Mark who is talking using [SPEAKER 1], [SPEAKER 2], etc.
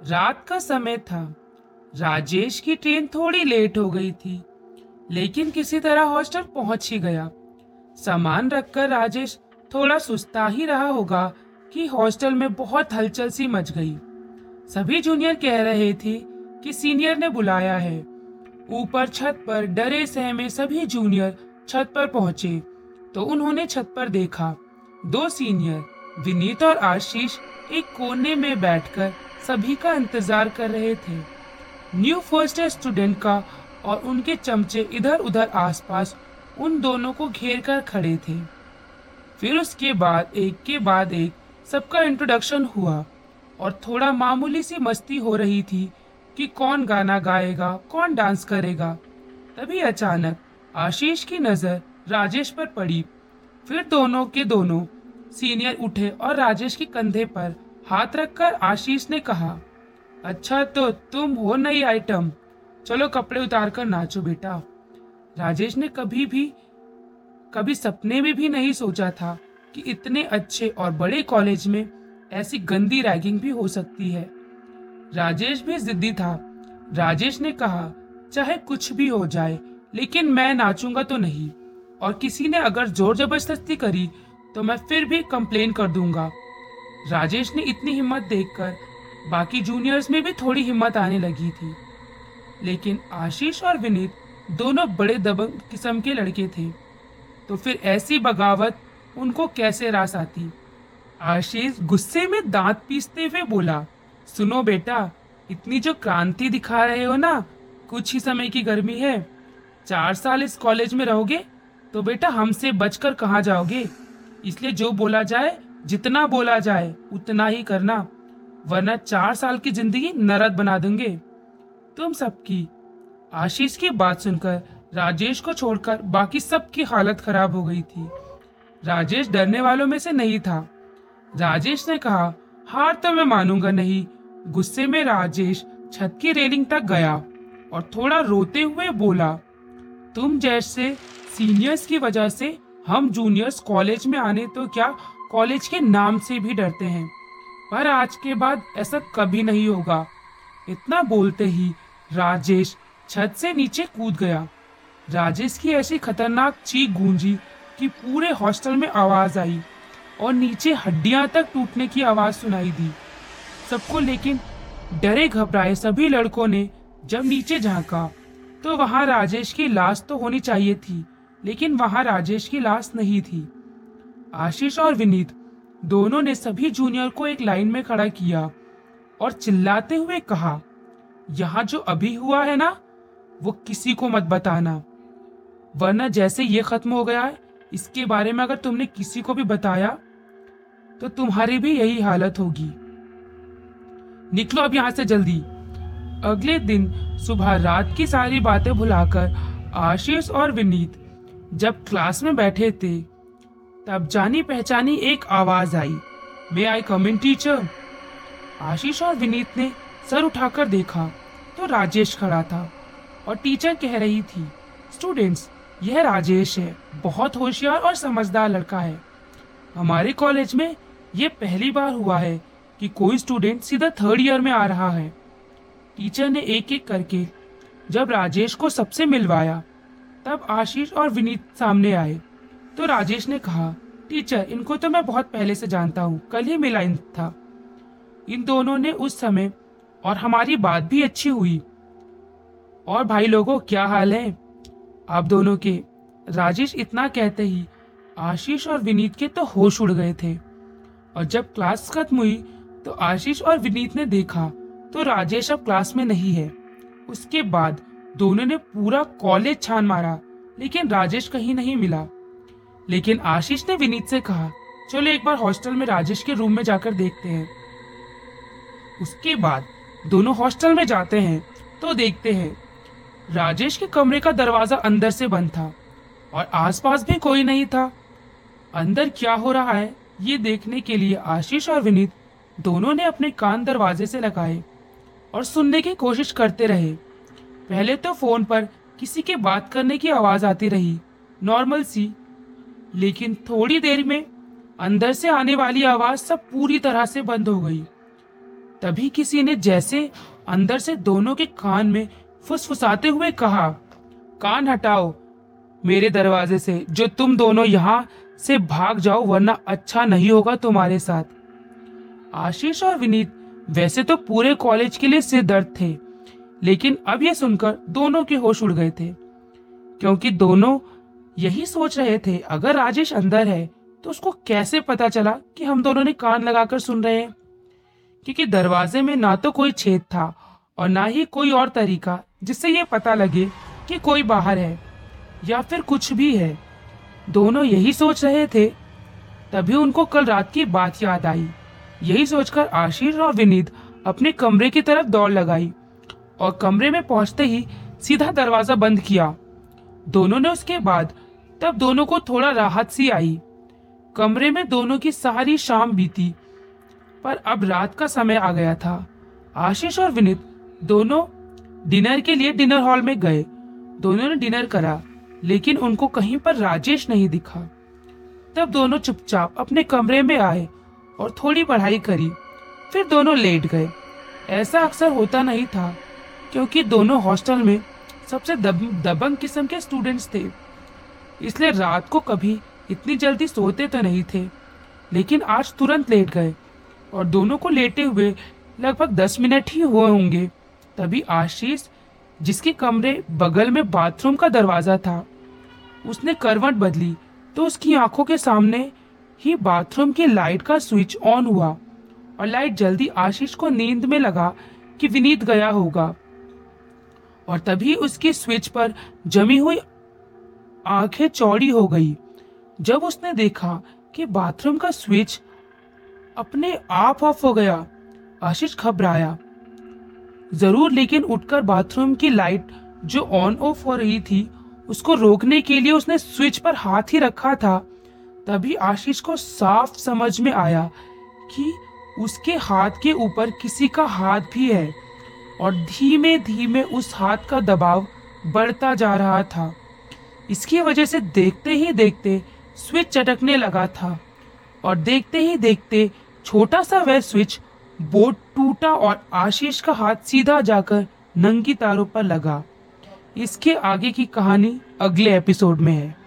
[SPEAKER 1] रात का समय था। राजेश की ट्रेन थोड़ी लेट हो गई थी, लेकिन किसी तरह हॉस्टल पहुँच ही गया। सामान रखकर राजेश थोड़ा सुस्ता ही रहा होगा कि हॉस्टल में बहुत हलचल सी मच गई। सभी जूनियर कह रहे थे कि सीनियर ने बुलाया है। ऊपर छत पर डरे सहमे सभी जूनियर छत पर पहुँचे तो उन्होंने छत पर देखा। दो सीनियर, विनीत और आशीष, एक कोने में बैठकर सभी का इंतज़ार कर रहे थे। न्यू फ़र्स्ट ईयर स्टूडेंट का और उनके चमचे इधर उधर आसपास उन दोनों को घेर कर खड़े थे। फिर उसके बाद, एक के बाद एक, सबका इंट्रोडक्शन हुआ और थोड़ा मामूली सी मस्ती हो रही थी कि कौन गाना गाएगा, कौन डांस करेगा। तभी अचानक आशीष की नज़र राजेश पर पड़ी। फिर दोनों के दोनों सीनियर उठे और राजेश के कंधे पर हाथ रखकर आशीष ने कहा अच्छा तो तुम हो नई आइटम। चलो कपड़े उतार कर नाचो बेटा। राजेश ने कभी भी, कभी सपने में भी नहीं सोचा था कि इतने अच्छे और बड़े कॉलेज में ऐसी गंदी रैगिंग भी हो सकती है। राजेश भी जिद्दी था। राजेश ने कहा, चाहे कुछ भी हो जाए, लेकिन मैं नाचूँगा तो नहीं। और किसी ने अगर ज़ोर ज़बरदस्ती करी तो मैं फिर भी कंप्लेन कर दूँगा। राजेश ने इतनी हिम्मत देखकर बाकी जूनियर्स में भी थोड़ी हिम्मत आने लगी थी। लेकिन आशीष और विनीत दोनों बड़े दबंग किस्म के लड़के थे। तो फिर ऐसी बगावत उनको कैसे रास आती? आशीष गुस्से में दांत पीसते हुए बोला, सुनो बेटा, इतनी जो क्रांति दिखा रहे हो ना, कुछ ही समय की गर्मी है। चार साल इस कॉलेज में रहोगे तो बेटा हमसे बचकर कहाँ जाओगे? इसलिए जो बोला जाए जितना बोला जाए, उतना ही करना, वरना चार साल की ज़िंदगी नरद बना देंगे। तुम सबकी आशीष की बात सुनकर, राजेश को छोड़कर बाकी सबकी हालत खराब हो गई थी। राजेश डरने वालों में से नहीं था। राजेश ने कहा, हार तो मैं मानूँगा नहीं। गुस्से में राजेश छत की रेलिंग तक गया और थोड़ा रोते हुए बोला, तुम जैसे सीनियर्स की वजह से हम जूनियर्स कॉलेज में आने तो क्या कॉलेज के नाम से भी डरते हैं। पर आज के बाद ऐसा कभी नहीं होगा। इतना बोलते ही राजेश छत से नीचे कूद गया। राजेश की ऐसी खतरनाक चीख गूंजी कि पूरे हॉस्टल में आवाज़ आई और नीचे हड्डियाँ तक टूटने की आवाज़ सुनाई दी। सबको लेकिन डरे घबराए सभी लड़कों ने जब नीचे झांका तो वहाँ राजेश की लाश तो होनी चाहिए थी, लेकिन वहाँ राजेश की लाश नहीं थी। आशीष और विनीत, दोनों ने सभी जूनियर को एक लाइन में खड़ा किया और चिल्लाते हुए कहा, यहाँ जो अभी हुआ है ना, वो किसी को मत बताना। वरना जैसे ये खत्म हो गया है, इसके बारे में अगर तुमने किसी को भी बताया तो तुम्हारी भी यही हालत होगी। निकलो अब यहाँ से जल्दी। अगले दिन सुबह रात की सारी बातें भुलाकर आशीष और विनीत जब क्लास में बैठे थे तब जानी पहचानी एक आवाज़ आई। मे आई कम इन टीचर आशीष और विनीत ने सर उठाकर देखा तो राजेश खड़ा था और टीचर कह रही थी स्टूडेंट्स यह राजेश है, बहुत होशियार और समझदार लड़का है। हमारे कॉलेज में यह पहली बार हुआ है कि कोई स्टूडेंट सीधा थर्ड ईयर में आ रहा है। टीचर ने एक एक करके जब राजेश को सबसे मिलवाया, तब आशीष और विनीत सामने आए। तो राजेश ने कहा, टीचर, इनको तो मैं बहुत पहले से जानता हूँ। कल ही मिला इन था। इन दोनों ने उस समय, और हमारी बात भी अच्छी हुई। और भाई लोगों, क्या हाल है? आप दोनों के राजेश इतना कहते ही, आशीष और विनीत के तो होश उड़ गए थे। और जब क्लास खत्म हुई तो आशीष और विनीत ने देखा तो राजेश अब क्लास में नहीं है। उसके बाद दोनों ने पूरा कॉलेज छान मारा, लेकिन राजेश कहीं नहीं मिला। लेकिन आशीष ने विनीत से कहा, चलो एक बार हॉस्टल में राजेश के रूम में जाकर देखते हैं। उसके बाद दोनों हॉस्टल में जाते हैं तो देखते हैं। राजेश के कमरे का दरवाज़ा अंदर से बंद था और आसपास भी कोई नहीं था। अंदर क्या हो रहा है, ये देखने के लिए आशीष और विनीत दोनों ने अपने कान दरवाजे से लगाए और सुनने की कोशिश करते रहे। पहले तो फ़ोन पर किसी के बात करने की आवाज़ आती रही, नॉर्मल सी लेकिन थोड़ी देर में अंदर से आने वाली आवाज़ सब पूरी तरह से बंद हो गई। तभी किसी ने जैसे अंदर से दोनों के कान में फुसफुसाते हुए कहा, कान हटाओ मेरे दरवाजे से, जो तुम दोनों यहाँ से भाग जाओ, वरना अच्छा नहीं होगा तुम्हारे साथ। आशीष और विनीत वैसे तो पूरे कॉलेज के लिए सिर दर्द थे, लेकिन अब यह सुनकर दोनों के होश उड़ गए थे, क्योंकि दोनों यही सोच रहे थे, अगर राजेश अंदर है तो उसको कैसे पता चला कि हम दोनों ने कान लगाकर सुन रहे हैं? क्योंकि दरवाजे में ना तो कोई छेद था और ना ही कोई और तरीका जिससे ये पता लगे कि कोई बाहर है या फिर कुछ भी है। दोनों यही सोच रहे थे। तभी उनको कल रात की बात याद आई। यही सोचकर आशीष और विनीत अपने कमरे की तरफ़ दौड़ लगाई और कमरे में पहुँचते ही सीधा दरवाज़ा बंद किया। दोनों ने उसके बाद तब दोनों को थोड़ा राहत सी आई। कमरे में दोनों की सारी शाम बीती पर अब रात का समय आ गया था। आशीष और विनीत दोनों डिनर के लिए डिनर हॉल में गए। दोनों ने डिनर करा लेकिन उनको कहीं पर राजेश नहीं दिखा। तब दोनों चुपचाप अपने कमरे में आए और थोड़ी पढ़ाई करी फिर दोनों लेट गए। ऐसा अक्सर होता नहीं था क्योंकि दोनों हॉस्टल में सबसे दब, दबंग किस्म के स्टूडेंट्स थे। इसलिए रात को कभी इतनी जल्दी सोते तो नहीं थे, लेकिन आज तुरंत लेट गए और दोनों को लेटे हुए लगभग दस मिनट ही हुए होंगे। तभी आशीष, जिसके कमरे बगल में बाथरूम का दरवाज़ा था, उसने करवट बदली तो उसकी आँखों के सामने ही बाथरूम की लाइट का स्विच ऑन हुआ और लाइट जल्दी आशीष को नींद में लगा कि विनीत गया होगा। और तभी उसकी स्विच पर जमी हुई आँखें चौड़ी हो गई। जब उसने देखा कि बाथरूम का स्विच अपने आप ऑफ़ हो गया, आशीष घबराया। ज़रूर, लेकिन उठकर बाथरूम की लाइट जो ऑन ऑफ़ हो रही थी, उसको रोकने के लिए उसने स्विच पर हाथ ही रखा था। तभी आशीष को साफ़ समझ में आया कि उसके हाथ के ऊपर किसी का हाथ भी है और धीमे धीमे उस हाथ का दबाव बढ़ता जा रहा था। इसकी वजह से देखते ही देखते स्विच चटकने लगा था और देखते ही देखते छोटा सा वह स्विच बोर्ड टूटा और आशीष का हाथ सीधा जाकर नंगी तारों पर लगा। इसके आगे की कहानी अगले एपिसोड में है।